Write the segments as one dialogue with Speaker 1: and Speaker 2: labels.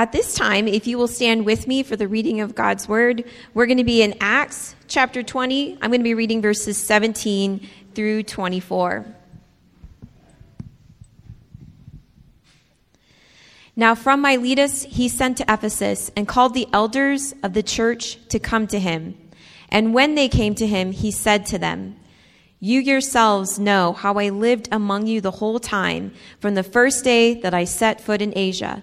Speaker 1: At this time, if you will stand with me for the reading of God's word, we're going to be in Acts chapter 20. I'm going to be reading verses 17 through 24. Now, from Miletus, he sent to Ephesus and called the elders of the church to come to him. And when they came to him, he said to them, You yourselves know how I lived among you the whole time from the first day that I set foot in Asia,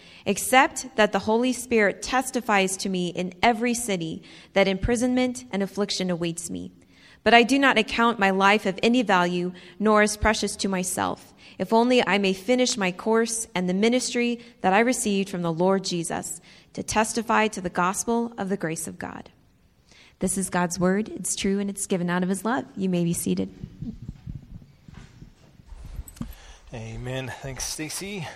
Speaker 1: except that the Holy Spirit testifies to me in every city that imprisonment and affliction awaits me. But I do not account my life of any value, nor as precious to myself, if only I may finish my course and the ministry that I received from the Lord Jesus, to testify to the gospel of the grace of God. This is God's word. It's true and it's given out of his love. You may be seated.
Speaker 2: Amen. Thanks, Stacy.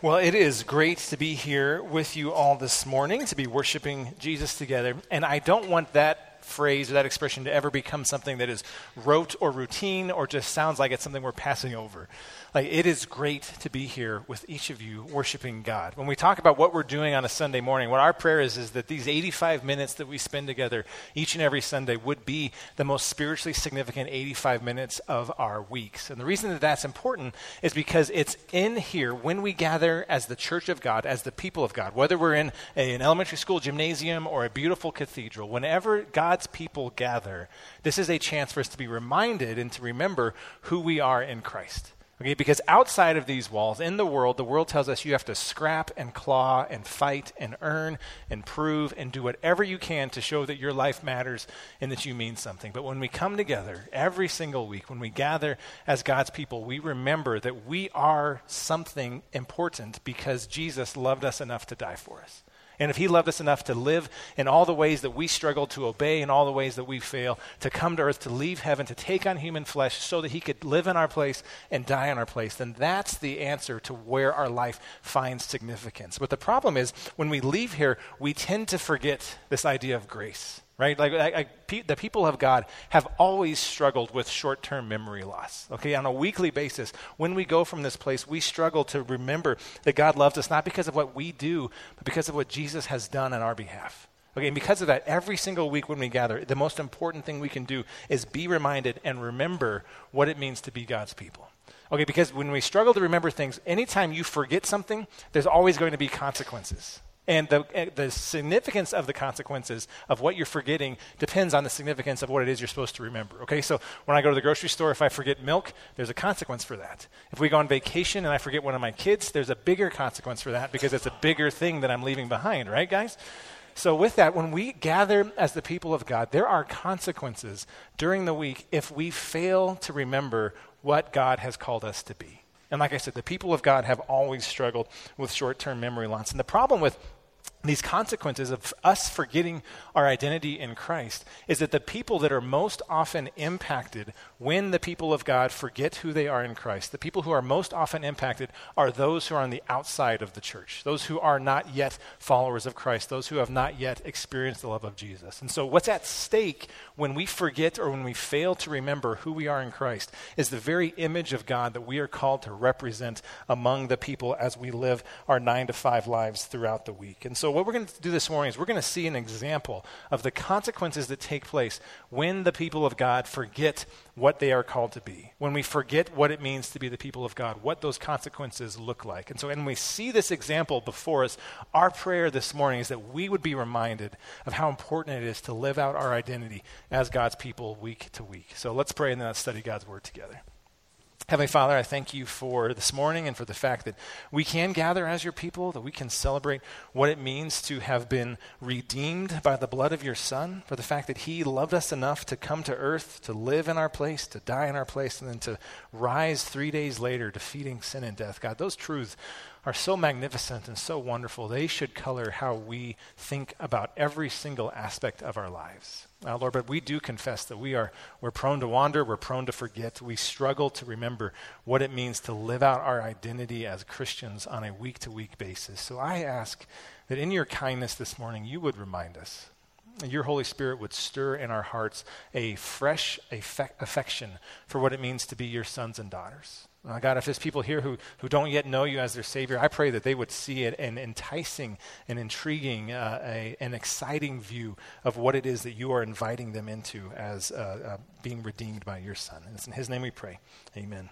Speaker 2: Well, it is great to be here with you all this morning, to be worshiping Jesus together. And I don't want that phrase or that expression to ever become something that is rote or routine or just sounds like it's something we're passing over. Like, it is great to be here with each of you worshiping God. When we talk about what we're doing on a Sunday morning, what our prayer is is that these 85 minutes that we spend together each and every Sunday would be the most spiritually significant 85 minutes of our weeks. And the reason that that's important is because it's in here when we gather as the church of God, as the people of God, whether we're in a, an elementary school gymnasium or a beautiful cathedral, whenever God's people gather, this is a chance for us to be reminded and to remember who we are in Christ. Okay, because outside of these walls, in the world, the world tells us you have to scrap and claw and fight and earn and prove and do whatever you can to show that your life matters and that you mean something. But when we come together every single week, when we gather as God's people, we remember that we are something important because Jesus loved us enough to die for us. And if He loved us enough to live in all the ways that we struggle to obey, in all the ways that we fail, to come to earth, to leave heaven, to take on human flesh so that He could live in our place and die in our place, then that's the answer to where our life finds significance. But the problem is, when we leave here, we tend to forget this idea of grace right? Like I, I, pe- the people of God have always struggled with short term memory loss. Okay, on a weekly basis, when we go from this place, we struggle to remember that God loves us not because of what we do, but because of what Jesus has done on our behalf. Okay, and because of that, every single week when we gather, the most important thing we can do is be reminded and remember what it means to be God's people. Okay, because when we struggle to remember things, anytime you forget something, there's always going to be consequences. And the, eh, the significance of the consequences of what you're forgetting depends on the significance of what it is you're supposed to remember. Okay, so when I go to the grocery store, if I forget milk, there's a consequence for that. If we go on vacation and I forget one of my kids, there's a bigger consequence for that because it's a bigger thing that I'm leaving behind, right, guys? So, with that, when we gather as the people of God, there are consequences during the week if we fail to remember what God has called us to be. And like I said, the people of God have always struggled with short term memory loss. And the problem with these consequences of us forgetting our identity in Christ is that the people that are most often impacted when the people of God forget who they are in Christ, the people who are most often impacted are those who are on the outside of the church, those who are not yet followers of Christ, those who have not yet experienced the love of Jesus. And so, what's at stake when we forget or when we fail to remember who we are in Christ is the very image of God that we are called to represent among the people as we live our nine to five lives throughout the week. And so, what we're going to do this morning is we're going to see an example of the consequences that take place when the people of God forget what they are called to be. When we forget what it means to be the people of God, what those consequences look like. And so, when we see this example before us, our prayer this morning is that we would be reminded of how important it is to live out our identity as God's people week to week. So, let's pray and then let's study God's word together. Heavenly Father, I thank you for this morning and for the fact that we can gather as your people, that we can celebrate what it means to have been redeemed by the blood of your Son, for the fact that he loved us enough to come to earth, to live in our place, to die in our place, and then to rise three days later, defeating sin and death. God, those truths are so magnificent and so wonderful. They should color how we think about every single aspect of our lives. Uh, Lord, but we do confess that we are we're prone to wander, we're prone to forget. We struggle to remember what it means to live out our identity as Christians on a week to week basis. So I ask that in your kindness this morning, you would remind us. Your Holy Spirit would stir in our hearts a fresh affection for what it means to be your sons and daughters. Uh, God, if there's people here who, who don't yet know you as their Savior, I pray that they would see it an enticing and intriguing, uh, a, an exciting view of what it is that you are inviting them into as uh, uh being redeemed by your Son. And it's in His name we pray. Amen.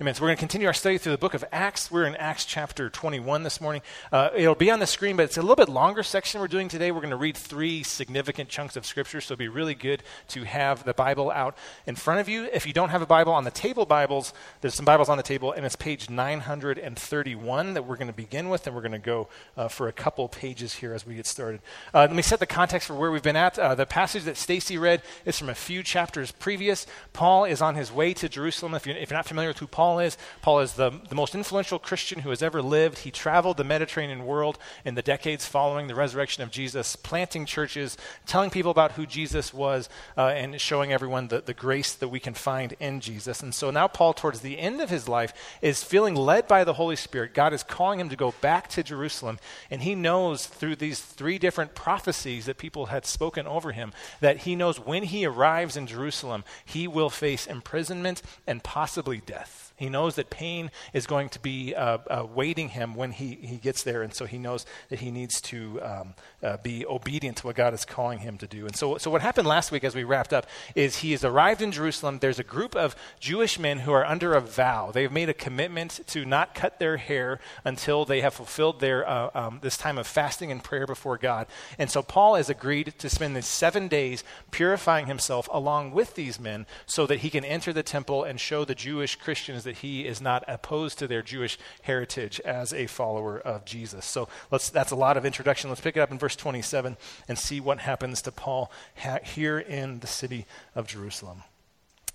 Speaker 2: Amen. So we're going to continue our study through the book of Acts. We're in Acts chapter 21 this morning. Uh, it'll be on the screen, but it's a little bit longer section we're doing today. We're going to read three significant chunks of scripture, so it'll be really good to have the Bible out in front of you. If you don't have a Bible on the table Bibles, there's some Bibles on the table, and it's page 931 that we're going to begin with, and we're going to go uh, for a couple pages here as we get started. Uh, let me set the context for where we've been at. Uh, the passage that Stacy read is from a few chapters previous. Paul is on his way to Jerusalem. If you're, if you're not familiar with who Paul is. Paul is the, the most influential Christian who has ever lived. He traveled the Mediterranean world in the decades following the resurrection of Jesus, planting churches, telling people about who Jesus was, uh, and showing everyone the, the grace that we can find in Jesus. And so now, Paul, towards the end of his life, is feeling led by the Holy Spirit. God is calling him to go back to Jerusalem, and he knows through these three different prophecies that people had spoken over him that he knows when he arrives in Jerusalem, he will face imprisonment and possibly death. He knows that pain is going to be uh, uh, waiting him when he, he gets there, and so he knows that he needs to um, uh, be obedient to what God is calling him to do. And so, so what happened last week as we wrapped up is he has arrived in Jerusalem. There's a group of Jewish men who are under a vow. They've made a commitment to not cut their hair until they have fulfilled their uh, um, this time of fasting and prayer before God. And so Paul has agreed to spend the seven days purifying himself along with these men so that he can enter the temple and show the Jewish Christians that he is not opposed to their Jewish heritage as a follower of Jesus. So that's a lot of introduction. Let's pick it up in verse 27 and see what happens to Paul ha- here in the city of Jerusalem.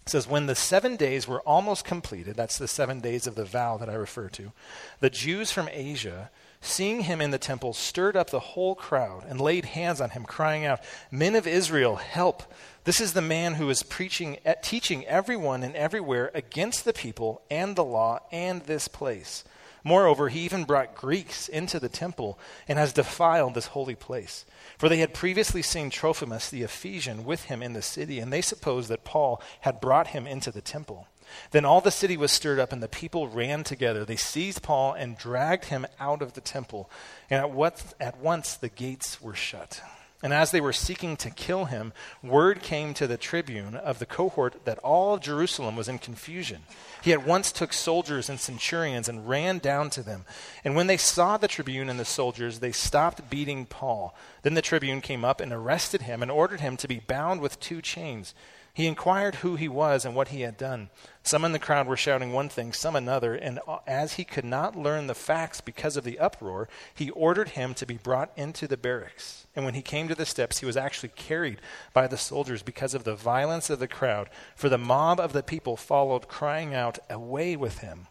Speaker 2: It says, When the seven days were almost completed, that's the seven days of the vow that I refer to, the Jews from Asia, seeing him in the temple, stirred up the whole crowd and laid hands on him, crying out, Men of Israel, help! This is the man who is preaching, eh, teaching everyone and everywhere against the people and the law and this place. Moreover, he even brought Greeks into the temple and has defiled this holy place. For they had previously seen Trophimus the Ephesian with him in the city, and they supposed that Paul had brought him into the temple. Then all the city was stirred up, and the people ran together. They seized Paul and dragged him out of the temple, and at, at once the gates were shut. And as they were seeking to kill him, word came to the tribune of the cohort that all Jerusalem was in confusion. He at once took soldiers and centurions and ran down to them. And when they saw the tribune and the soldiers, they stopped beating Paul. Then the tribune came up and arrested him and ordered him to be bound with two chains. He inquired who he was and what he had done. Some in the crowd were shouting one thing, some another, and as he could not learn the facts because of the uproar, he ordered him to be brought into the barracks. And when he came to the steps, he was actually carried by the soldiers because of the violence of the crowd, for the mob of the people followed, crying out, Away with him!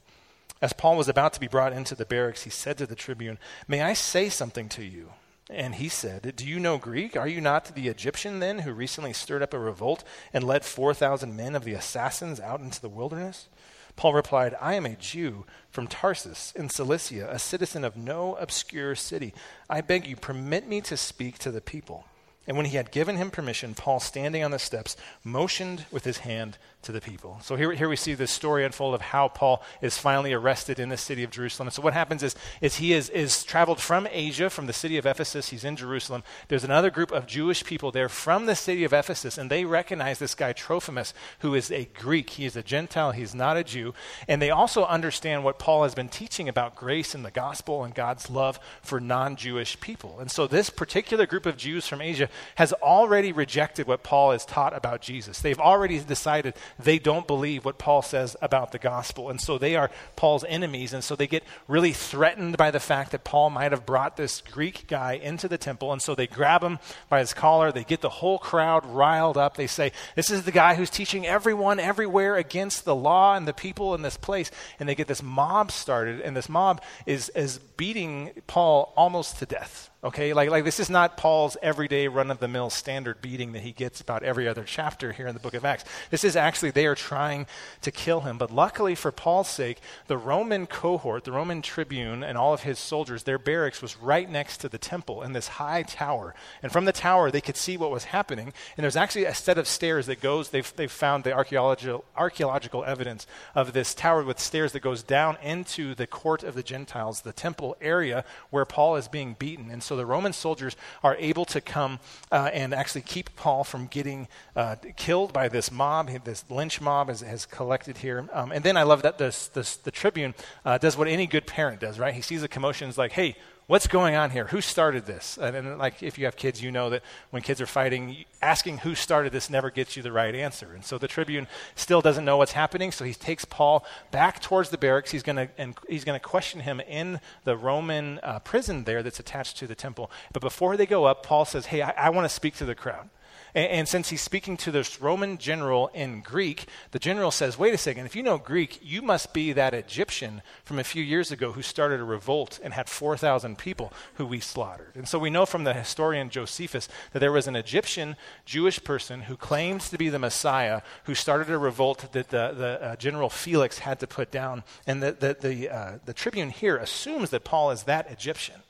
Speaker 2: As Paul was about to be brought into the barracks, he said to the tribune, May I say something to you? And he said, Do you know Greek? Are you not the Egyptian then who recently stirred up a revolt and led 4,000 men of the assassins out into the wilderness? Paul replied, I am a Jew from Tarsus in Cilicia, a citizen of no obscure city. I beg you, permit me to speak to the people. And when he had given him permission, Paul, standing on the steps, motioned with his hand to the people. So here, here we see this story unfold of how Paul is finally arrested in the city of Jerusalem. And so what happens is, is he is, is traveled from Asia, from the city of Ephesus. He's in Jerusalem. There's another group of Jewish people there from the city of Ephesus, and they recognize this guy Trophimus, who is a Greek. He is a Gentile. He's not a Jew. And they also understand what Paul has been teaching about grace and the gospel and God's love for non-Jewish people. And so this particular group of Jews from Asia has already rejected what Paul has taught about Jesus. They've already decided they don't believe what Paul says about the gospel. And so they are Paul's enemies. And so they get really threatened by the fact that Paul might have brought this Greek guy into the temple. And so they grab him by his collar. They get the whole crowd riled up. They say, This is the guy who's teaching everyone everywhere against the law and the people in this place. And they get this mob started. And this mob is, is beating Paul almost to death. Okay, like, like this is not Paul's everyday run of the mill standard beating that he gets about every other chapter here in the book of Acts. This is actually, they are trying to kill him. But luckily for Paul's sake, the Roman cohort, the Roman tribune, and all of his soldiers, their barracks was right next to the temple in this high tower. And from the tower, they could see what was happening. And there's actually a set of stairs that goes, they've, they've found the archaeological, archaeological evidence of this tower with stairs that goes down into the court of the Gentiles, the temple area where Paul is being beaten. And so so the Roman soldiers are able to come uh, and actually keep Paul from getting uh, killed by this mob. This lynch mob has, has collected here. Um, and then I love that this, this, the tribune uh, does what any good parent does, right? He sees a commotion, is like, hey, what's going on here? Who started this? And, and, like if you have kids, you know that when kids are fighting, asking who started this never gets you the right answer. And so the tribune still doesn't know what's happening, so he takes Paul back towards the barracks. He's to and he's to question him in the Roman uh, prison there that's attached to the temple. But before they go up, Paul says, "Hey, I, I want to speak to the crowd." And, and, since he's speaking to this Roman general in Greek, the general says, Wait a second, if you know Greek, you must be that Egyptian from a few years ago who started a revolt and had 4,000 people who we slaughtered. And so we know from the historian Josephus that there was an Egyptian Jewish person who claims to be the Messiah who started a revolt that the, the uh, general Felix had to put down. And the, the, the, uh, the tribune here assumes that Paul is that Egyptian.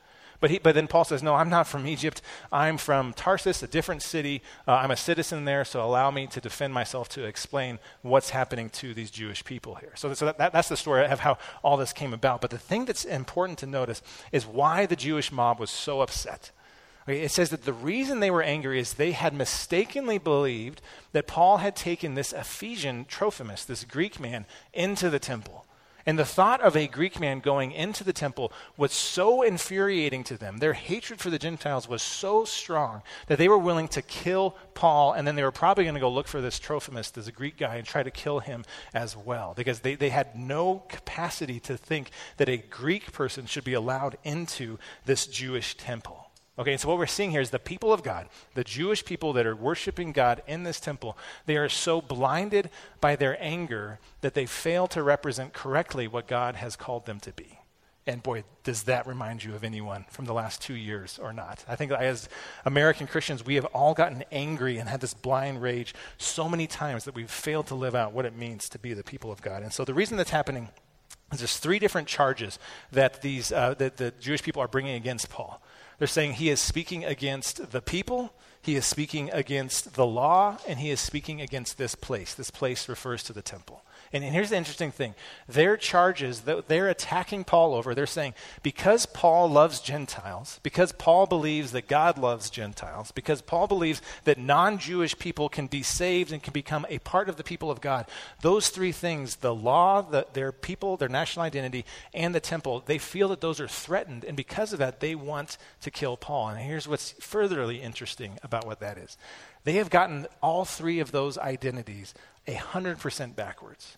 Speaker 2: But, he, but then Paul says, No, I'm not from Egypt. I'm from Tarsus, a different city. Uh, I'm a citizen there, so allow me to defend myself to explain what's happening to these Jewish people here. So, so that, that, that's the story of how all this came about. But the thing that's important to notice is why the Jewish mob was so upset. Okay, it says that the reason they were angry is they had mistakenly believed that Paul had taken this Ephesian Trophimus, this Greek man, into the temple. And the thought of a Greek man going into the temple was so infuriating to them. Their hatred for the Gentiles was so strong that they were willing to kill Paul, and then they were probably going to go look for this Trophimus, this Greek guy, and try to kill him as well, because they, they had no capacity to think that a Greek person should be allowed into this Jewish temple. Okay, so what we're seeing here is the people of God, the Jewish people that are worshiping God in this temple, they are so blinded by their anger that they fail to represent correctly what God has called them to be. And boy, does that remind you of anyone from the last two years or not? I think as American Christians, we have all gotten angry and had this blind rage so many times that we've failed to live out what it means to be the people of God. And so the reason that's happening is there's three different charges that these uh, that the Jewish people are bringing against Paul. They're saying he is speaking against the people, he is speaking against the law, and he is speaking against this place. This place refers to the temple. And, and here's the interesting thing their charges that they're attacking Paul over, they're saying, because Paul loves Gentiles, because Paul believes that God loves Gentiles, because Paul believes that non Jewish people can be saved and can become a part of the people of God, those three things the law, the, their people, their national identity, and the temple they feel that those are threatened. And because of that, they want to kill Paul. And here's what's furtherly interesting about what that is they have gotten all three of those identities 100% backwards.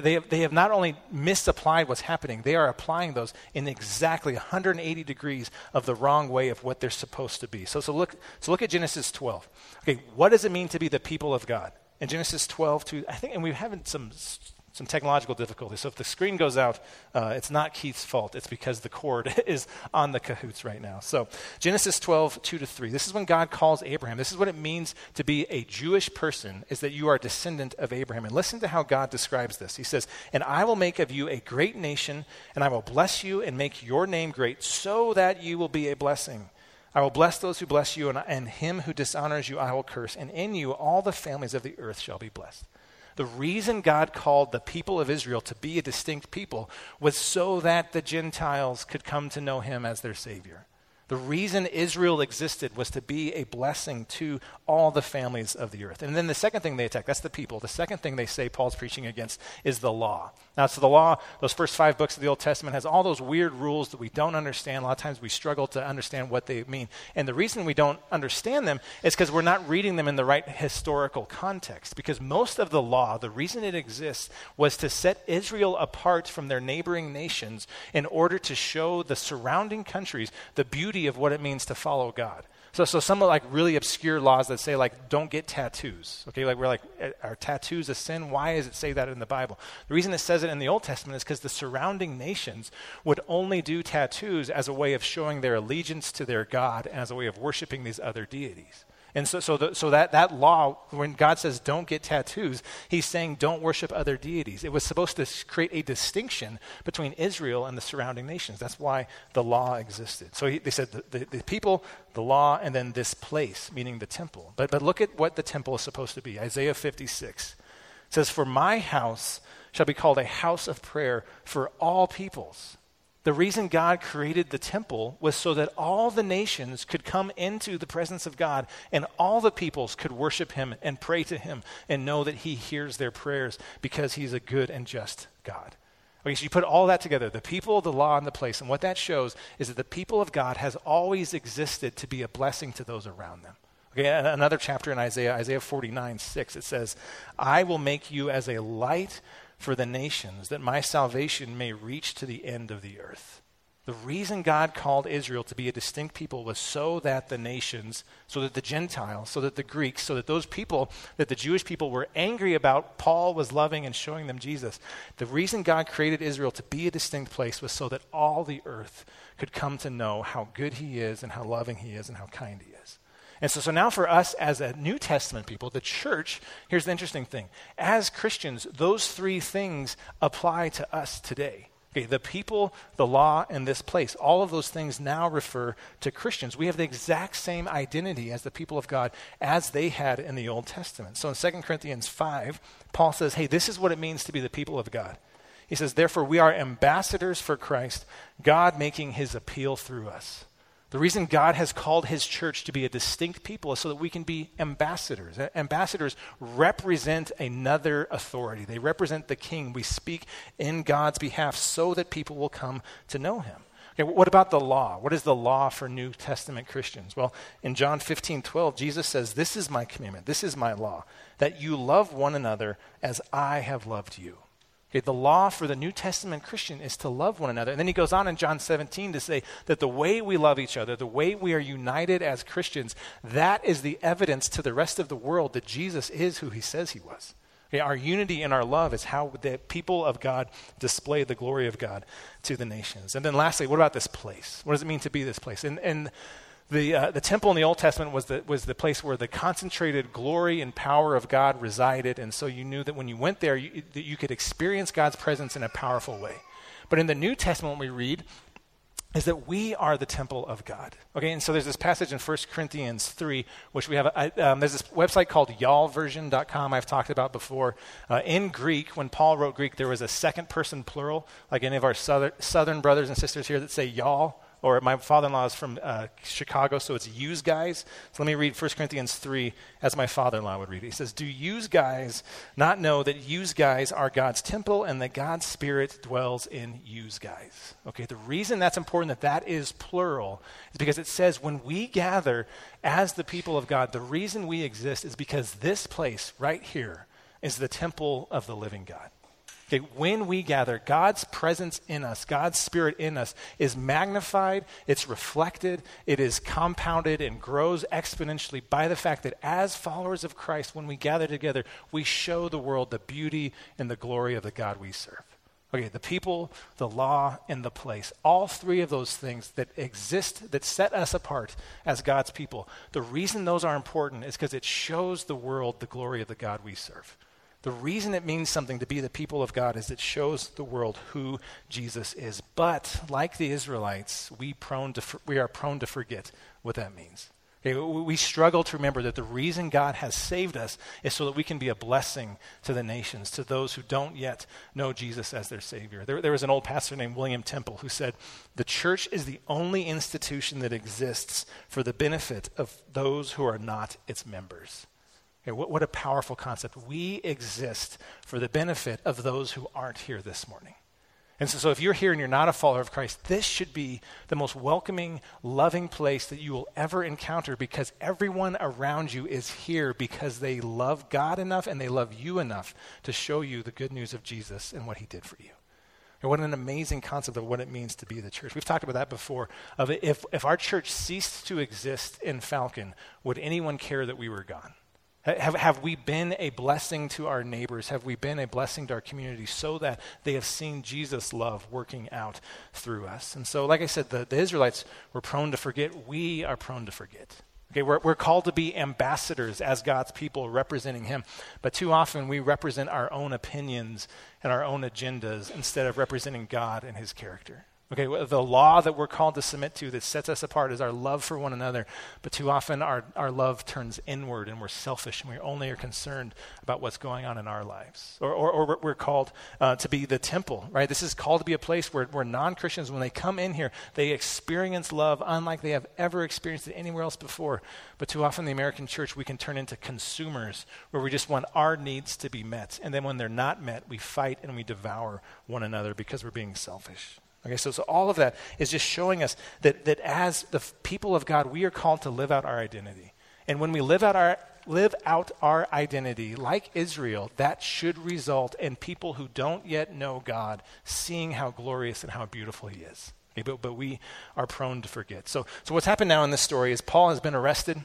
Speaker 2: They have, they have not only misapplied what's happening, they are applying those in exactly 180 degrees of the wrong way of what they're supposed to be. So, so, look, so look at Genesis 12. Okay, what does it mean to be the people of God? In Genesis 12, to, I think, and we've having some some technological difficulties. So if the screen goes out, uh, it's not Keith's fault. It's because the cord is on the cahoots right now. So Genesis 12, 2 to 3. This is when God calls Abraham. This is what it means to be a Jewish person, is that you are a descendant of Abraham. And listen to how God describes this. He says, And I will make of you a great nation, and I will bless you and make your name great, so that you will be a blessing. I will bless those who bless you, and, and him who dishonors you I will curse. And in you all the families of the earth shall be blessed. The reason God called the people of Israel to be a distinct people was so that the Gentiles could come to know him as their Savior. The reason Israel existed was to be a blessing to all the families of the earth. And then the second thing they attack, that's the people. The second thing they say Paul's preaching against is the law. Now, so the law, those first five books of the Old Testament, has all those weird rules that we don't understand. A lot of times we struggle to understand what they mean. And the reason we don't understand them is because we're not reading them in the right historical context. Because most of the law, the reason it exists, was to set Israel apart from their neighboring nations in order to show the surrounding countries the beauty of what it means to follow God. So, so some like really obscure laws that say like don't get tattoos. Okay, like we're like eh, are tattoos a sin? Why does it say that in the Bible? The reason it says it in the Old Testament is because the surrounding nations would only do tattoos as a way of showing their allegiance to their God and as a way of worshiping these other deities. And so, so, the, so that, that law, when God says don't get tattoos, he's saying don't worship other deities. It was supposed to create a distinction between Israel and the surrounding nations. That's why the law existed. So he, they said the, the, the, people, the law, and then this place, meaning the temple. But, but look at what the temple is supposed to be. Isaiah 56 says, For my house shall be called a house of prayer for all peoples. The reason God created the temple was so that all the nations could come into the presence of God and all the peoples could worship Him and pray to Him and know that He hears their prayers because He's a good and just God. Okay, so you put all that together the people, the law, and the place. And what that shows is that the people of God has always existed to be a blessing to those around them. Okay, another chapter in Isaiah, Isaiah 49, 6, it says, I will make you as a light for the nations, that my salvation may reach to the end of the earth. The reason God called Israel to be a distinct people was so that the nations, so that the Gentiles, so that the Greeks, so that those people that the Jewish people were angry about, Paul was loving and showing them Jesus. The reason God created Israel to be a distinct place was so that all the earth could come to know how good he is and how loving he is and how kind he is. And so, so now for us as a New Testament people, the church, here's the interesting thing. As Christians, those three things apply to us today. Okay, the people, the law, and this place, all of those things now refer to Christians. We have the exact same identity as the people of God as they had in the Old Testament. So in 2 Corinthians 5, Paul says, hey, this is what it means to be the people of God. He says, therefore, we are ambassadors for Christ, God making his appeal through us. The reason God has called his church to be a distinct people is so that we can be ambassadors. Ambassadors represent another authority, they represent the king. We speak in God's behalf so that people will come to know him. Okay, what about the law? What is the law for New Testament Christians? Well, in John 15, 12, Jesus says, This is my commandment, this is my law, that you love one another as I have loved you. Okay, the law for the New Testament Christian is to love one another. And then he goes on in John 17 to say that the way we love each other, the way we are united as Christians, that is the evidence to the rest of the world that Jesus is who he says he was. Okay, our unity and our love is how the people of God display the glory of God to the nations. And then lastly, what about this place? What does it mean to be this place? And, and the, uh, the temple in the Old Testament was the, was the place where the concentrated glory and power of God resided. And so you knew that when you went there, you, that you could experience God's presence in a powerful way. But in the New Testament, we read, is that we are the temple of God. Okay, and so there's this passage in 1 Corinthians 3, which we have, a, um, there's this website called y'allversion.com I've talked about before. Uh, in Greek, when Paul wrote Greek, there was a second person plural, like any of our southern, southern brothers and sisters here that say y'all or my father in law is from uh, Chicago, so it's use guys. So let me read 1 Corinthians 3 as my father in law would read it. He says, Do use guys not know that use guys are God's temple and that God's Spirit dwells in use guys? Okay, the reason that's important that that is plural is because it says when we gather as the people of God, the reason we exist is because this place right here is the temple of the living God. Okay, when we gather, God's presence in us, God's spirit in us is magnified, it's reflected, it is compounded and grows exponentially by the fact that as followers of Christ, when we gather together, we show the world the beauty and the glory of the God we serve. Okay, the people, the law, and the place. All three of those things that exist, that set us apart as God's people. The reason those are important is because it shows the world the glory of the God we serve. The reason it means something to be the people of God is it shows the world who Jesus is. But like the Israelites, we prone to we are prone to forget what that means. Okay, we struggle to remember that the reason God has saved us is so that we can be a blessing to the nations, to those who don't yet know Jesus as their Savior. There, there was an old pastor named William Temple who said, The church is the only institution that exists for the benefit of those who are not its members. Okay, what, what a powerful concept. We exist for the benefit of those who aren't here this morning. And so, so, if you're here and you're not a follower of Christ, this should be the most welcoming, loving place that you will ever encounter because everyone around you is here because they love God enough and they love you enough to show you the good news of Jesus and what he did for you. And what an amazing concept of what it means to be the church. We've talked about that before. Of if, if our church ceased to exist in Falcon, would anyone care that we were gone? Have, have we been a blessing to our neighbors? Have we been a blessing to our community so that they have seen Jesus' love working out through us? And so, like I said, the, the Israelites were prone to forget. We are prone to forget. Okay, we're, we're called to be ambassadors as God's people representing Him. But too often we represent our own opinions and our own agendas instead of representing God and His character. Okay, the law that we're called to submit to that sets us apart is our love for one another. But too often our, our love turns inward and we're selfish and we only are concerned about what's going on in our lives. Or, or, or we're called uh, to be the temple, right? This is called to be a place where, where non Christians, when they come in here, they experience love unlike they have ever experienced it anywhere else before. But too often the American church, we can turn into consumers where we just want our needs to be met. And then when they're not met, we fight and we devour one another because we're being selfish. Okay, so, so all of that is just showing us that, that as the people of God, we are called to live out our identity. And when we live out our live out our identity like Israel, that should result in people who don't yet know God seeing how glorious and how beautiful He is. Okay, but, but we are prone to forget. So, so what's happened now in this story is Paul has been arrested.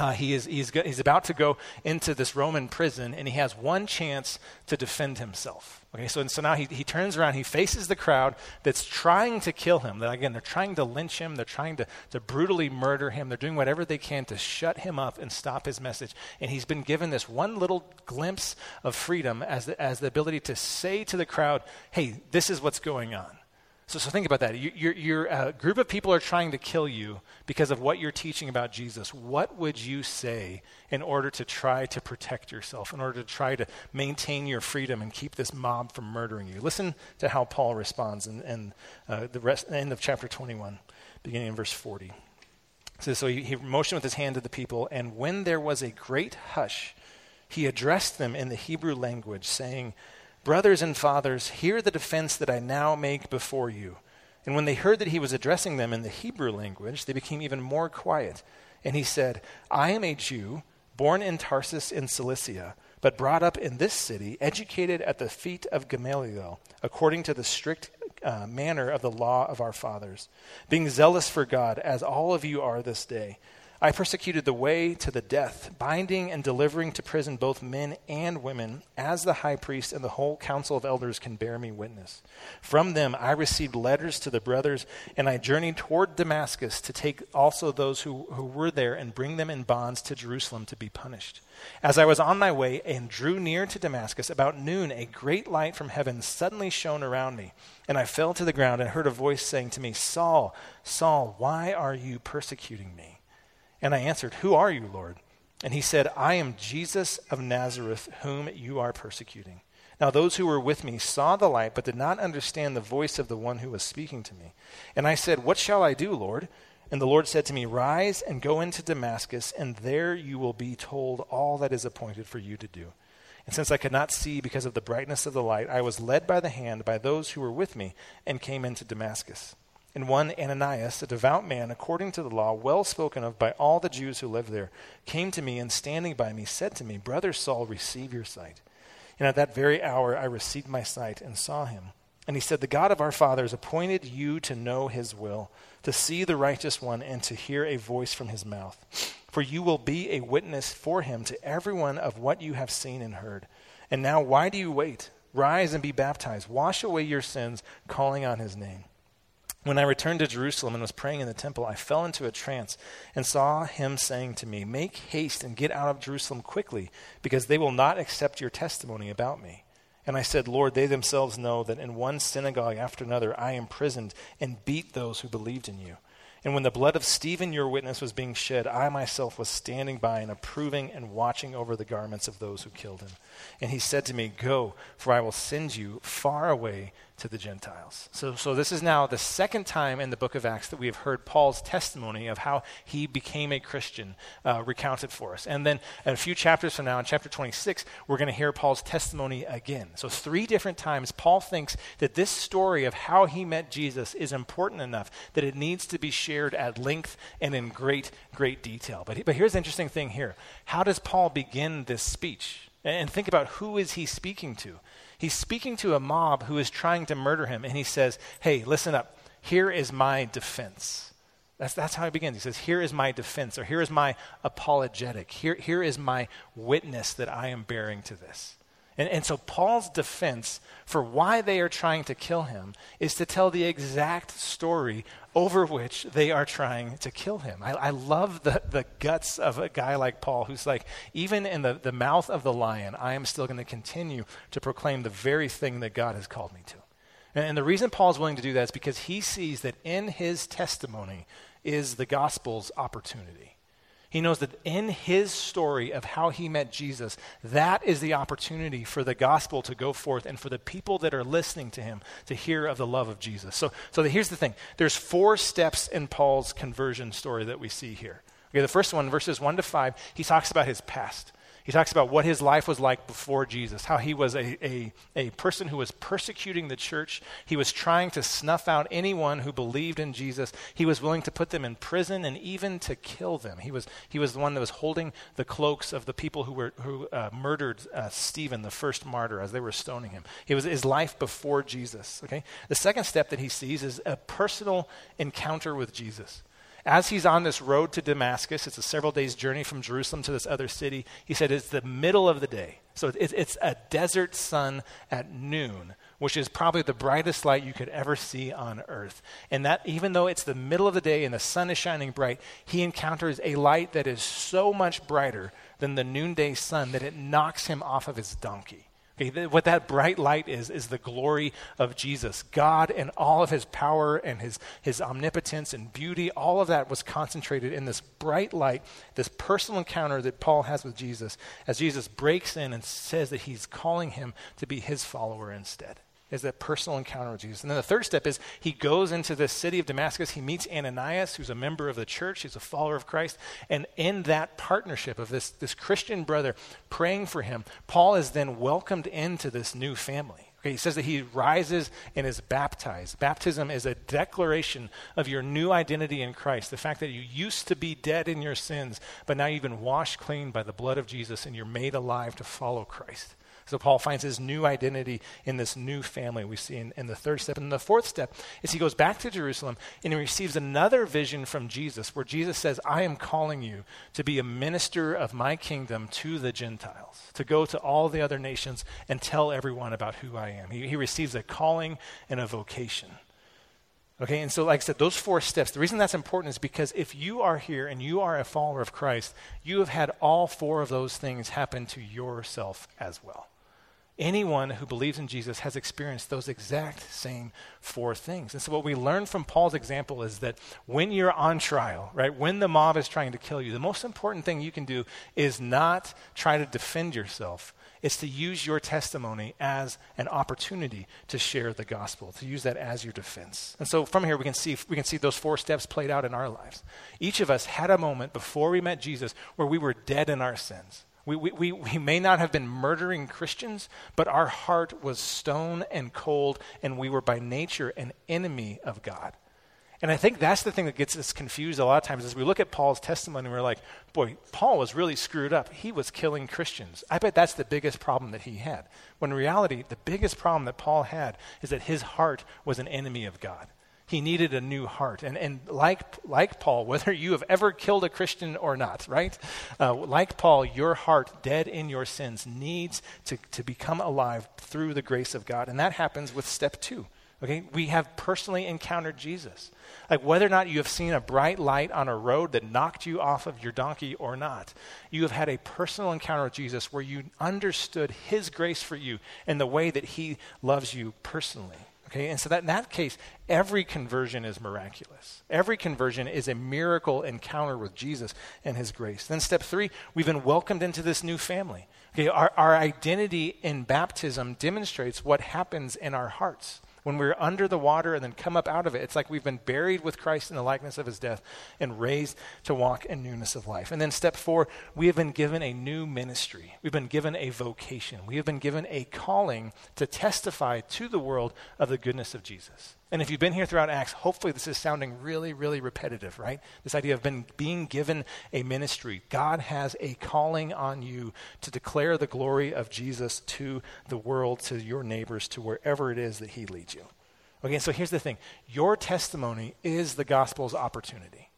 Speaker 2: Uh, he is, he's, he's about to go into this Roman prison, and he has one chance to defend himself. Okay, so, and so now he, he turns around, he faces the crowd that's trying to kill him. That, again, they're trying to lynch him, they're trying to, to brutally murder him, they're doing whatever they can to shut him up and stop his message. And he's been given this one little glimpse of freedom as the, as the ability to say to the crowd, hey, this is what's going on. So, so think about that. You, your uh, group of people are trying to kill you because of what you're teaching about Jesus. What would you say in order to try to protect yourself, in order to try to maintain your freedom and keep this mob from murdering you? Listen to how Paul responds in, in uh, the rest, end of chapter 21, beginning in verse 40. So, so he, he motioned with his hand to the people, and when there was a great hush, he addressed them in the Hebrew language, saying, Brothers and fathers, hear the defense that I now make before you. And when they heard that he was addressing them in the Hebrew language, they became even more quiet. And he said, I am a Jew, born in Tarsus in Cilicia, but brought up in this city, educated at the feet of Gamaliel, according to the strict uh, manner of the law of our fathers, being zealous for God, as all of you are this day. I persecuted the way to the death, binding and delivering to prison both men and women, as the high priest and the whole council of elders can bear me witness. From them I received letters to the brothers, and I journeyed toward Damascus to take also those who, who were there and bring them in bonds to Jerusalem to be punished. As I was on my way and drew near to Damascus, about noon a great light from heaven suddenly shone around me, and I fell to the ground and heard a voice saying to me, Saul, Saul, why are you persecuting me? And I answered, Who are you, Lord? And he said, I am Jesus of Nazareth, whom you are persecuting. Now, those who were with me saw the light, but did not understand the voice of the one who was speaking to me. And I said, What shall I do, Lord? And the Lord said to me, Rise and go into Damascus, and there you will be told all that is appointed for you to do. And since I could not see because of the brightness of the light, I was led by the hand by those who were with me, and came into Damascus. And one Ananias, a devout man, according to the law, well spoken of by all the Jews who lived there, came to me and standing by me said to me, Brother Saul, receive your sight. And at that very hour I received my sight and saw him. And he said, The God of our fathers appointed you to know his will, to see the righteous one, and to hear a voice from his mouth. For you will be a witness for him to everyone of what you have seen and heard. And now, why do you wait? Rise and be baptized. Wash away your sins, calling on his name. When I returned to Jerusalem and was praying in the temple, I fell into a trance and saw him saying to me, Make haste and get out of Jerusalem quickly, because they will not accept your testimony about me. And I said, Lord, they themselves know that in one synagogue after another I imprisoned and beat those who believed in you. And when the blood of Stephen, your witness, was being shed, I myself was standing by and approving and watching over the garments of those who killed him. And he said to me, Go, for I will send you far away to the Gentiles. So, so this is now the second time in the book of Acts that we have heard Paul's testimony of how he became a Christian uh, recounted for us. And then a few chapters from now, in chapter 26, we're going to hear Paul's testimony again. So, three different times, Paul thinks that this story of how he met Jesus is important enough that it needs to be shared at length and in great, great detail. But, but here's the interesting thing here. How does Paul begin this speech? And think about who is he speaking to? He's speaking to a mob who is trying to murder him, and he says, Hey, listen up. Here is my defense. That's, that's how he begins. He says, Here is my defense, or here is my apologetic. Here, here is my witness that I am bearing to this. And, and so Paul's defense for why they are trying to kill him is to tell the exact story over which they are trying to kill him. I, I love the, the guts of a guy like Paul who's like, even in the, the mouth of the lion, I am still going to continue to proclaim the very thing that God has called me to. And, and the reason Paul is willing to do that is because he sees that in his testimony is the gospel's opportunity. He knows that in his story of how he met Jesus, that is the opportunity for the gospel to go forth and for the people that are listening to him to hear of the love of Jesus. So, so here's the thing there's four steps in Paul's conversion story that we see here. Okay, the first one, verses 1 to 5, he talks about his past. He talks about what his life was like before Jesus, how he was a, a, a person who was persecuting the church. He was trying to snuff out anyone who believed in Jesus. He was willing to put them in prison and even to kill them. He was, he was the one that was holding the cloaks of the people who, were, who uh, murdered uh, Stephen, the first martyr, as they were stoning him. It was his life before Jesus. Okay? The second step that he sees is a personal encounter with Jesus. As he's on this road to Damascus, it's a several days' journey from Jerusalem to this other city. He said it's the middle of the day. So it's, it's a desert sun at noon, which is probably the brightest light you could ever see on earth. And that, even though it's the middle of the day and the sun is shining bright, he encounters a light that is so much brighter than the noonday sun that it knocks him off of his donkey. Okay, what that bright light is, is the glory of Jesus. God and all of his power and his, his omnipotence and beauty, all of that was concentrated in this bright light, this personal encounter that Paul has with Jesus, as Jesus breaks in and says that he's calling him to be his follower instead is that personal encounter with Jesus. And then the third step is he goes into the city of Damascus. He meets Ananias, who's a member of the church. He's a follower of Christ. And in that partnership of this, this Christian brother praying for him, Paul is then welcomed into this new family. Okay, he says that he rises and is baptized. Baptism is a declaration of your new identity in Christ. The fact that you used to be dead in your sins, but now you've been washed clean by the blood of Jesus and you're made alive to follow Christ. So Paul finds his new identity in this new family we see in, in, the third step. And the fourth step is he goes back to Jerusalem and he receives another vision from Jesus where Jesus says, I am calling you to be a minister of my kingdom to the Gentiles, to go to all the other nations and tell everyone about who I am. He, he receives a calling and a vocation. Okay, and so, like I said, those four steps, the reason that's important is because if you are here and you are a follower of Christ, you have had all four of those things happen to yourself as well. Anyone who believes in Jesus has experienced those exact same four things. And so, what we learn from Paul's example is that when you're on trial, right, when the mob is trying to kill you, the most important thing you can do is not try to defend yourself. It's to use your testimony as an opportunity to share the gospel, to use that as your defense. And so from here we can see we can see those four steps played out in our lives. Each of us had a moment before we met Jesus where we were dead in our sins. We, we, we, may not have been murdering Christians, but our heart was stone and cold, and we were by nature an enemy of God. And I think that's the thing that gets us confused a lot of times is we look at Paul's testimony we're like, boy, Paul was really screwed up. He was killing Christians. I bet that's the biggest problem that he had. When in reality, the biggest problem that Paul had is that his heart was an enemy of God. He needed a new heart. And, and like, like Paul, whether you have ever killed a Christian or not, right? Uh, like Paul, your heart, dead in your sins, needs to, to become alive through the grace of God. And that happens with step two. Okay? We have personally encountered Jesus. Like whether or not you have seen a bright light on a road that knocked you off of your donkey or not, you have had a personal encounter with Jesus where you understood his grace for you and the way that he loves you personally. Okay, and so that in that case, every conversion is miraculous. Every conversion is a miracle encounter with Jesus and his grace. Then step three, we've been welcomed into this new family. Okay, our, our identity in baptism demonstrates what happens in our hearts when we're under the water and then come up out of it. It's like we've been buried with Christ in the likeness of his death and raised to walk in newness of life. And then step four, we have been given a new ministry. We've been given a vocation. We have been given a calling to testify to the world of the goodness of Jesus. And if you've been here throughout Acts, hopefully this is sounding really, really repetitive, right? This idea of been, being given a ministry. God has a calling on you to declare the glory of Jesus to the world, to your neighbors, to wherever it is that He leads you. Okay, so here's the thing your testimony is the gospel's opportunity.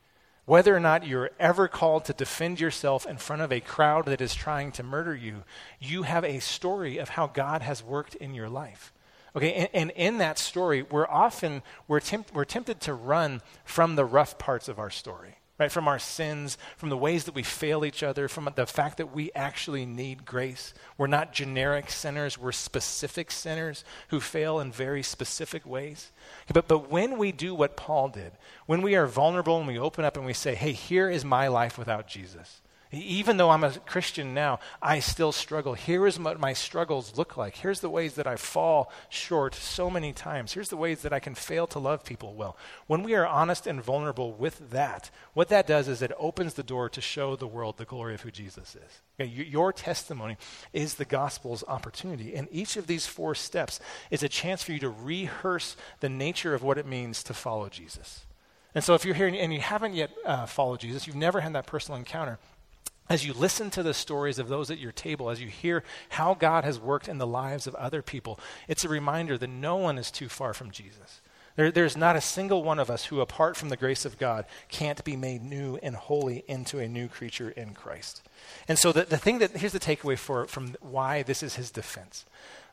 Speaker 2: Whether or not you're ever called to defend yourself in front of a crowd that is trying to murder you, you have a story of how God has worked in your life. Okay, and, and, in that story, we're often we're, temp- we're tempted to run from the rough parts of our story, right? From our sins, from the ways that we fail each other, from the fact that we actually need grace. We're not generic sinners; we're specific sinners who fail in very specific ways. But but when we do what Paul did, when we are vulnerable and we open up and we say, "Hey, here is my life without Jesus." Even though I'm a Christian now, I still struggle. Here is what my struggles look like. Here's the ways that I fall short so many times. Here's the ways that I can fail to love people well. When we are honest and vulnerable with that, what that does is it opens the door to show the world the glory of who Jesus is. Okay, your testimony is the gospel's opportunity. And each of these four steps is a chance for you to rehearse the nature of what it means to follow Jesus. And so if you're here and you haven't yet uh, followed Jesus, you've never had that personal encounter, as you listen to the stories of those at your table, as you hear how God has worked in the lives of other people, it's a reminder that no one is too far from Jesus. There, there's not a single one of us who, apart from the grace of God, can't be made new and holy into a new creature in Christ. And so, the, the thing that here's the takeaway for, from why this is his defense.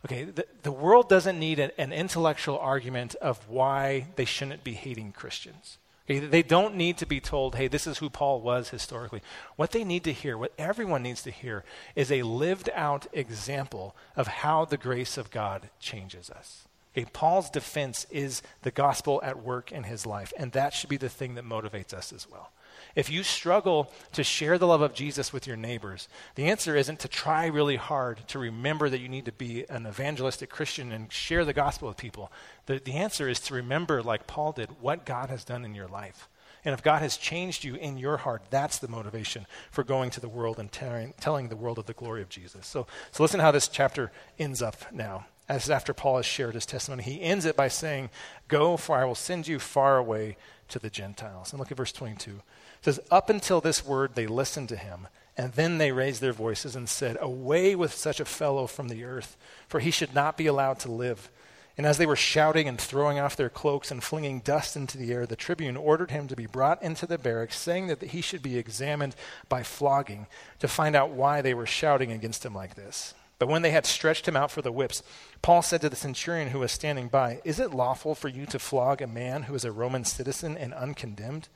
Speaker 2: Okay, the, the world doesn't need an, an intellectual argument of why they shouldn't be hating Christians. They don't need to be told, hey, this is who Paul was historically. What they need to hear, what everyone needs to hear, is a lived out example of how the grace of God changes us. Okay, Paul's defense is the gospel at work in his life, and that should be the thing that motivates us as well. If you struggle to share the love of Jesus with your neighbors, the answer isn't to try really hard to remember that you need to be an evangelistic Christian and share the gospel with people. The, the answer is to remember, like Paul did, what God has done in your life. And if God has changed you in your heart, that's the motivation for going to the world and telling, telling the world of the glory of Jesus. So, so listen to how this chapter ends up now. As after Paul has shared his testimony, he ends it by saying, Go, for I will send you far away to the Gentiles. And look at verse 22. It says, Up until this word, they listened to him, and then they raised their voices and said, Away with such a fellow from the earth, for he should not be allowed to live. And as they were shouting and throwing off their cloaks and flinging dust into the air, the tribune ordered him to be brought into the barracks, saying that he should be examined by flogging to find out why they were shouting against him like this. But when they had stretched him out for the whips, Paul said to the centurion who was standing by, Is it lawful for you to flog a man who is a Roman citizen and uncondemned?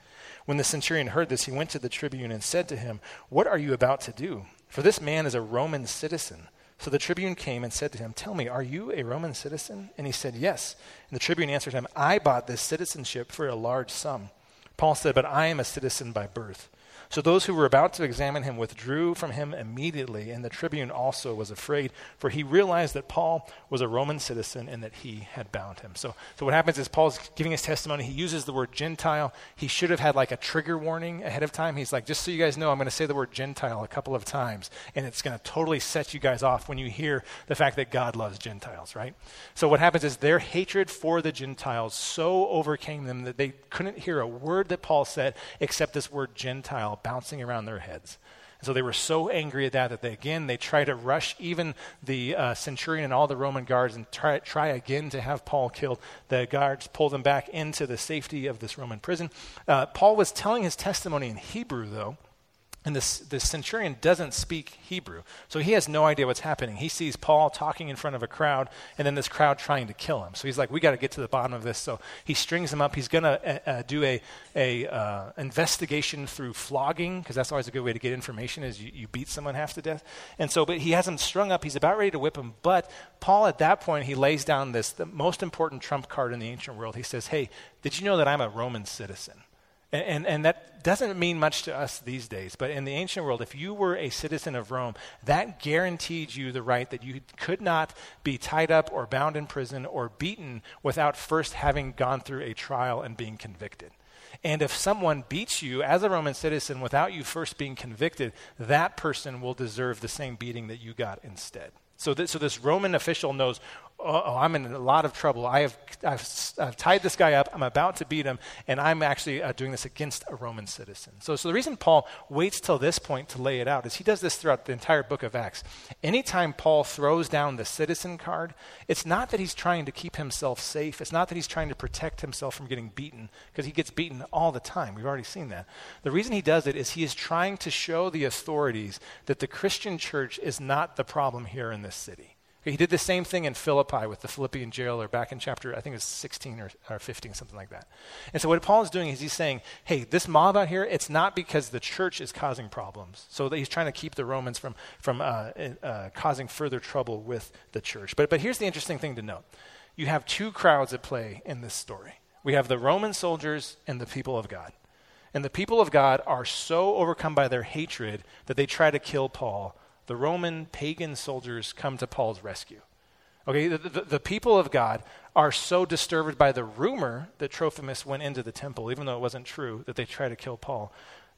Speaker 2: When the centurion heard this, he went to the tribune and said to him, What are you about to do? For this man is a Roman citizen. So the tribune came and said to him, Tell me, are you a Roman citizen? And he said, Yes. And the tribune answered him, I bought this citizenship for a large sum. Paul said, But I am a citizen by birth. So those who were about to examine him withdrew from him immediately, and the tribune also was afraid, for he realized that Paul was a Roman citizen and that he had bound him. So, so what happens is Paul's giving his testimony. He uses the word Gentile. He should have had like a trigger warning ahead of time. He's like, just so you guys know, I'm going to say the word Gentile a couple of times, and it's going to totally set you guys off when you hear the fact that God loves Gentiles, right? So what happens is their hatred for the Gentiles so overcame them that they couldn't hear a word that Paul said except this word Gentile bouncing around their heads. And so they were so angry at that that they again they try to rush even the uh, centurion and all the Roman guards and try try again to have Paul killed. The guards pull them back into the safety of this Roman prison. Uh, Paul was telling his testimony in Hebrew though. And this, this centurion doesn't speak Hebrew, so he has no idea what's happening. He sees Paul talking in front of a crowd, and then this crowd trying to kill him. So he's like, "We got to get to the bottom of this." So he strings him up. He's going to uh, uh, do a, a uh, investigation through flogging, because that's always a good way to get information: is you, you beat someone half to death. And so, but he has him strung up. He's about ready to whip him, but Paul, at that point, he lays down this the most important trump card in the ancient world. He says, "Hey, did you know that I'm a Roman citizen?" And, and, and, that doesn't mean much to us these days, but in the ancient world, if you were a citizen of Rome, that guaranteed you the right that you could not be tied up or bound in prison or beaten without first having gone through a trial and being convicted. And if someone beats you as a Roman citizen without you first being convicted, that person will deserve the same beating that you got instead. So, th- so this Roman official knows, oh, I'm in a lot of trouble. I have I've, I've, tied this guy up. I'm about to beat him, and I'm actually uh, doing this against a Roman citizen. So, so the reason Paul waits till this point to lay it out is he does this throughout the entire book of Acts. Anytime Paul throws down the citizen card, it's not that he's trying to keep himself safe. It's not that he's trying to protect himself from getting beaten, because he gets beaten all the time. We've already seen that. The reason he does it is he is trying to show the authorities that the Christian church is not the problem here in this city. He did the same thing in Philippi with the Philippian jailer back in chapter, I think it was 16 or, or 15, something like that. And so what Paul is doing is he's saying, hey, this mob out here, it's not because the church is causing problems. So he's trying to keep the Romans from, from uh, uh, causing further trouble with the church. But, but here's the interesting thing to note. You have two crowds at play in this story. We have the Roman soldiers and the people of God. And the people of God are so overcome by their hatred that they try to kill Paul the Roman pagan soldiers come to Paul's rescue. Okay, the, the, the, people of God are so disturbed by the rumor that Trophimus went into the temple, even though it wasn't true, that they try to kill Paul.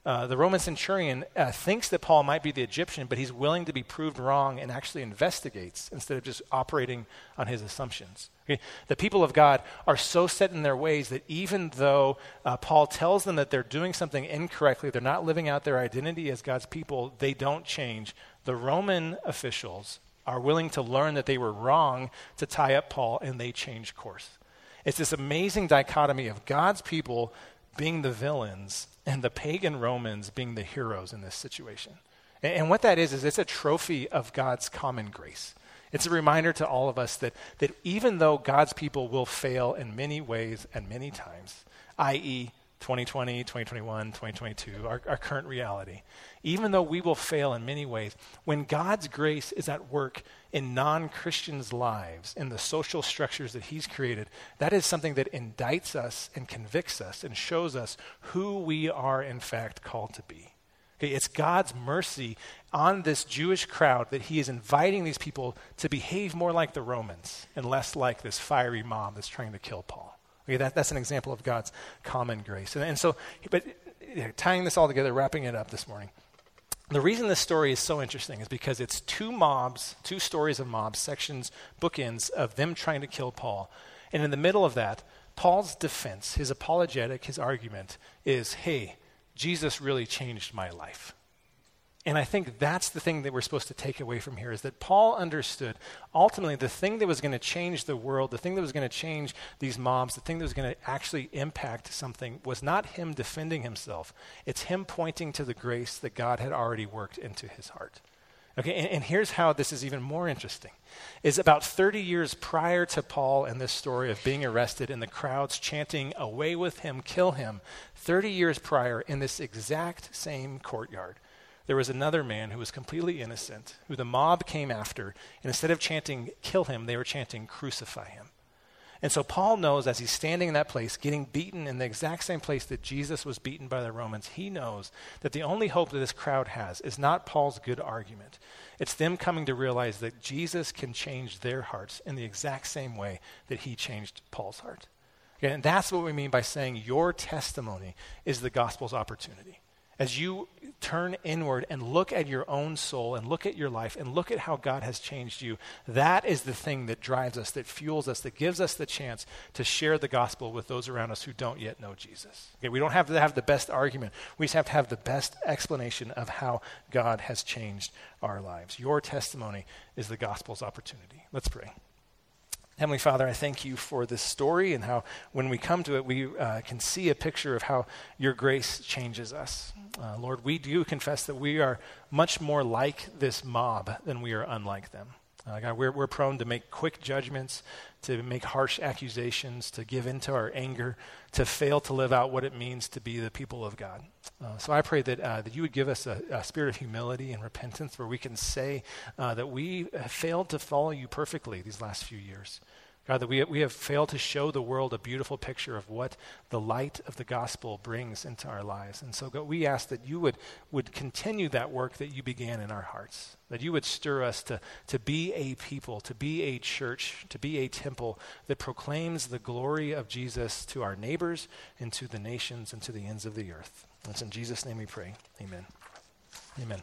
Speaker 2: Uh, the Roman centurion uh, thinks that Paul might be the Egyptian, but he's willing to be proved wrong and actually investigates instead of just operating on his assumptions. Okay? The people of God are so set in their ways that even though uh, Paul tells them that they're doing something incorrectly, they're not living out their identity as God's people, they don't change the Roman officials are willing to learn that they were wrong to tie up Paul, and they change course. It's this amazing dichotomy of God's people being the villains and the pagan Romans being the heroes in this situation. And, what that is, is it's a trophy of God's common grace. It's a reminder to all of us that, that even though God's people will fail in many ways and many times, i.e., 2020, 2021, 2022, our, our current reality, even though we will fail in many ways, when God's grace is at work in non Christians' lives, in the social structures that He's created, that is something that indicts us and convicts us and shows us who we are, in fact, called to be. Okay, it's God's mercy on this Jewish crowd that He is inviting these people to behave more like the Romans and less like this fiery mob that's trying to kill Paul. Okay, that, that's an example of God's common grace. And, and so, but tying this all together, wrapping it up this morning. The reason this story is so interesting is because it's two mobs, two stories of mobs, sections, bookends of them trying to kill Paul. And in the middle of that, Paul's defense, his apologetic, his argument is hey, Jesus really changed my life. And I think that's the thing that we're supposed to take away from here is that Paul understood ultimately the thing that was going to change the world, the thing that was going to change these mobs, the thing that was going to actually impact something was not him defending himself. It's him pointing to the grace that God had already worked into his heart. Okay, and, and, here's how this is even more interesting. Is about 30 years prior to Paul and this story of being arrested and the crowds chanting, Away with him, kill him, 30 years prior in this exact same courtyard, there was another man who was completely innocent, who the mob came after, and instead of chanting, kill him, they were chanting, crucify him. And so Paul knows as he's standing in that place, getting beaten in the exact same place that Jesus was beaten by the Romans, he knows that the only hope that this crowd has is not Paul's good argument. It's them coming to realize that Jesus can change their hearts in the exact same way that he changed Paul's heart. Okay, and that's what we mean by saying your testimony is the gospel's opportunity as you turn inward and look at your own soul and look at your life and look at how God has changed you, that is the thing that drives us, that fuels us, that gives us the chance to share the gospel with those around us who don't yet know Jesus. Okay, we don't have to have the best argument, we just have to have the best explanation of how God has changed our lives. Your testimony is the gospel's opportunity. Let's pray. Heavenly Father, I thank you for this story and how when we come to it, we uh, can see a picture of how your grace changes us. Uh, Lord, we do confess that we are much more like this mob than we are unlike them. Uh, God, we're, we're prone to make quick judgments, to make harsh accusations, to give into our anger, to fail to live out what it means to be the people of God. Uh, so I pray that, uh, that you would give us a, a, spirit of humility and repentance where we can say uh, that we have failed to follow you perfectly these last few years. God, that we, we have failed to show the world a beautiful picture of what the light of the gospel brings into our lives. And so, God, we ask that you would, would continue that work that you began in our hearts, that you would stir us to, to be a people, to be a church, to be a temple that proclaims the glory of Jesus to our neighbors and to the nations and to the ends of the earth. It's in Jesus' name we pray. Amen. Amen.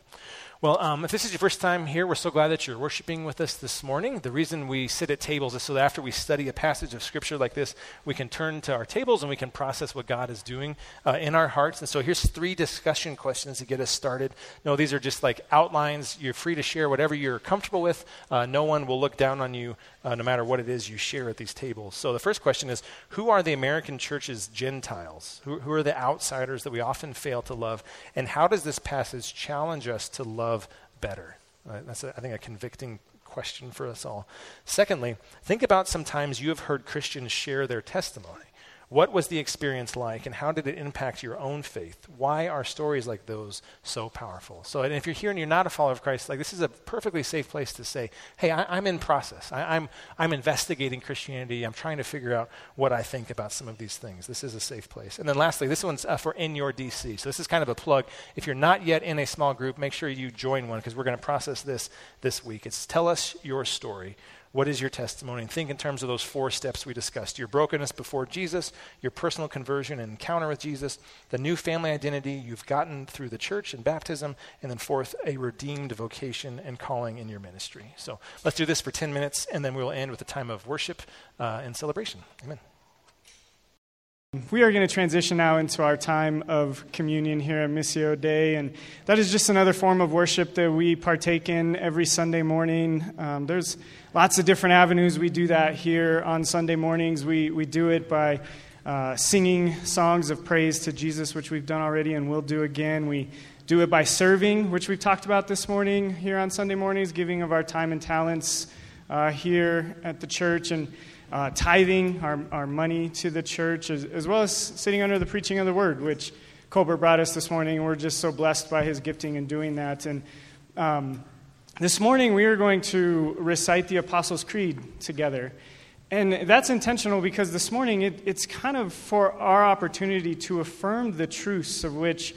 Speaker 2: Well, um, if this is your first time here, we're so glad that you're worshiping with us this morning. The reason we sit at tables is so that after we study a passage of Scripture like this, we can turn to our tables and we can process what God is doing uh, in our hearts. And so here's three discussion questions to get us started. No, these are just like outlines. You're free to share whatever you're comfortable with. Uh, no one will look down on you uh, no matter what it is you share at these tables. So the first question is Who are the American church's Gentiles? Who, who are the outsiders that we often fail to love? And how does this passage challenge us to love? better? Uh, that's, a, I think, a convicting question for us all. Secondly, think about sometimes you have heard Christians share their testimony. What was the experience like, and how did it impact your own faith? Why are stories like those so powerful? So, and if you're here and you're not a follower of Christ, like this is a perfectly safe place to say, "Hey, I, am in process. I, I'm I'm investigating Christianity. I'm trying to figure out what I think about some of these things." This is a safe place. And then, lastly, this one's uh, for in your DC. So this is kind of a plug. If you're not yet in a small group, make sure you join one because we're going to process this this week. It's tell us your story. What is your testimony? Think in terms of those four steps we discussed your brokenness before Jesus, your personal conversion and encounter with Jesus, the new family identity you've gotten through the church and baptism, and then fourth, a redeemed vocation and calling in your ministry. So let's do this for 10 minutes, and then we will end with a time of worship uh, and celebration. Amen.
Speaker 3: We are going to transition now into our time of communion here at Missio Dei, and that is just another form of worship that we partake in every Sunday morning. Um, there's lots of different avenues we do that here on Sunday mornings. We, we do it by uh, singing songs of praise to Jesus, which we've done already and will do again. We do it by serving, which we've talked about this morning here on Sunday mornings, giving of our time and talents uh, here at the church. And uh, tithing our, our money to the church, as, as, well as sitting under the preaching of the word, which Colbert brought us this morning. We're just so blessed by his gifting in doing that. And um, this morning we are going to recite the Apostles' Creed together. And that's intentional because this morning it, it's kind of for our opportunity to affirm the truths of which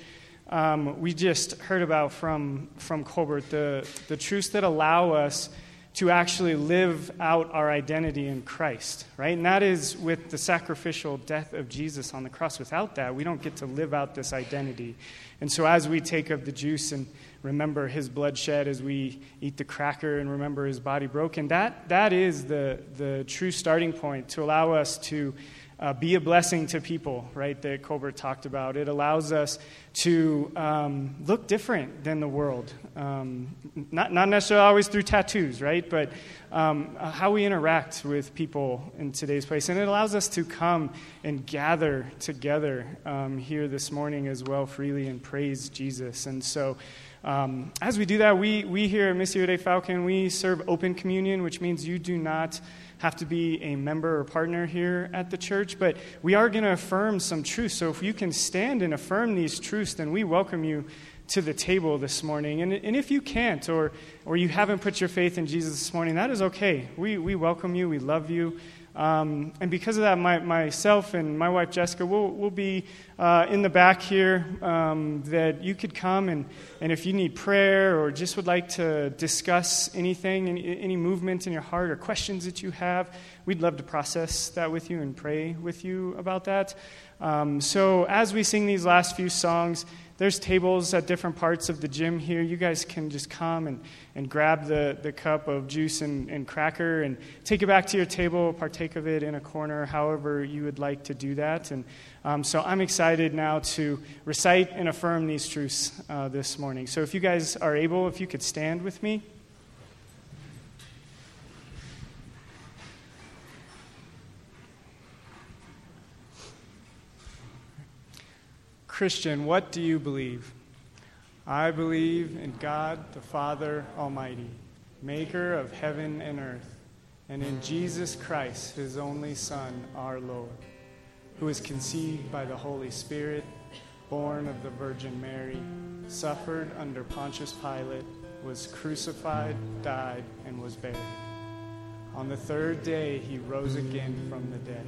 Speaker 3: um, we just heard about from, from Colbert, the, the truths that allow us to actually live out our identity in Christ, right? And that is with the sacrificial death of Jesus on the cross. Without that, we don't get to live out this identity. And so, as we take of the juice and remember his blood shed, as we eat the cracker and remember his body broken, that, that is the, the true starting point to allow us to uh, be a blessing to people, right, that Colbert talked about. It allows us to um, look different than the world. Um, not, not necessarily always through tattoos, right, but um, how we interact with people in today's place. And it allows us to come and gather together um, here this morning as well freely and praise Jesus. And so, um, as we do that, we, we here at Missio Dei Falcon, we serve open communion, which means you do not have to be a member or partner here at the church, but we are going to affirm some truths. So if you can stand and affirm these truths, then we welcome you to the table this morning. And, and if you can't, or, or you haven't put your faith in Jesus this morning, that is okay. We, we welcome you, we love you. Um, and because of that, my, myself and my wife Jessica will will be uh, in the back here. Um, that you could come and, and if you need prayer or just would like to discuss anything, any, any movement in your heart or questions that you have, we'd love to process that with you and pray with you about that. Um, so as we sing these last few songs, there's tables at different parts of the gym here. You guys can just come and, and grab the, the cup of juice and, and cracker and take it back to your table, partake of it in a corner, however you would like to do that. And um, so I'm excited now to recite and affirm these truths uh, this morning. So if you guys are able, if you could stand with me. Christian, what do you believe? I believe in God the Father Almighty, maker of heaven and earth, and in Jesus Christ, his only Son, our Lord, who was conceived by the Holy Spirit, born of the Virgin Mary, suffered under Pontius Pilate, was crucified, died, and was buried. On the third day, he rose again from the dead.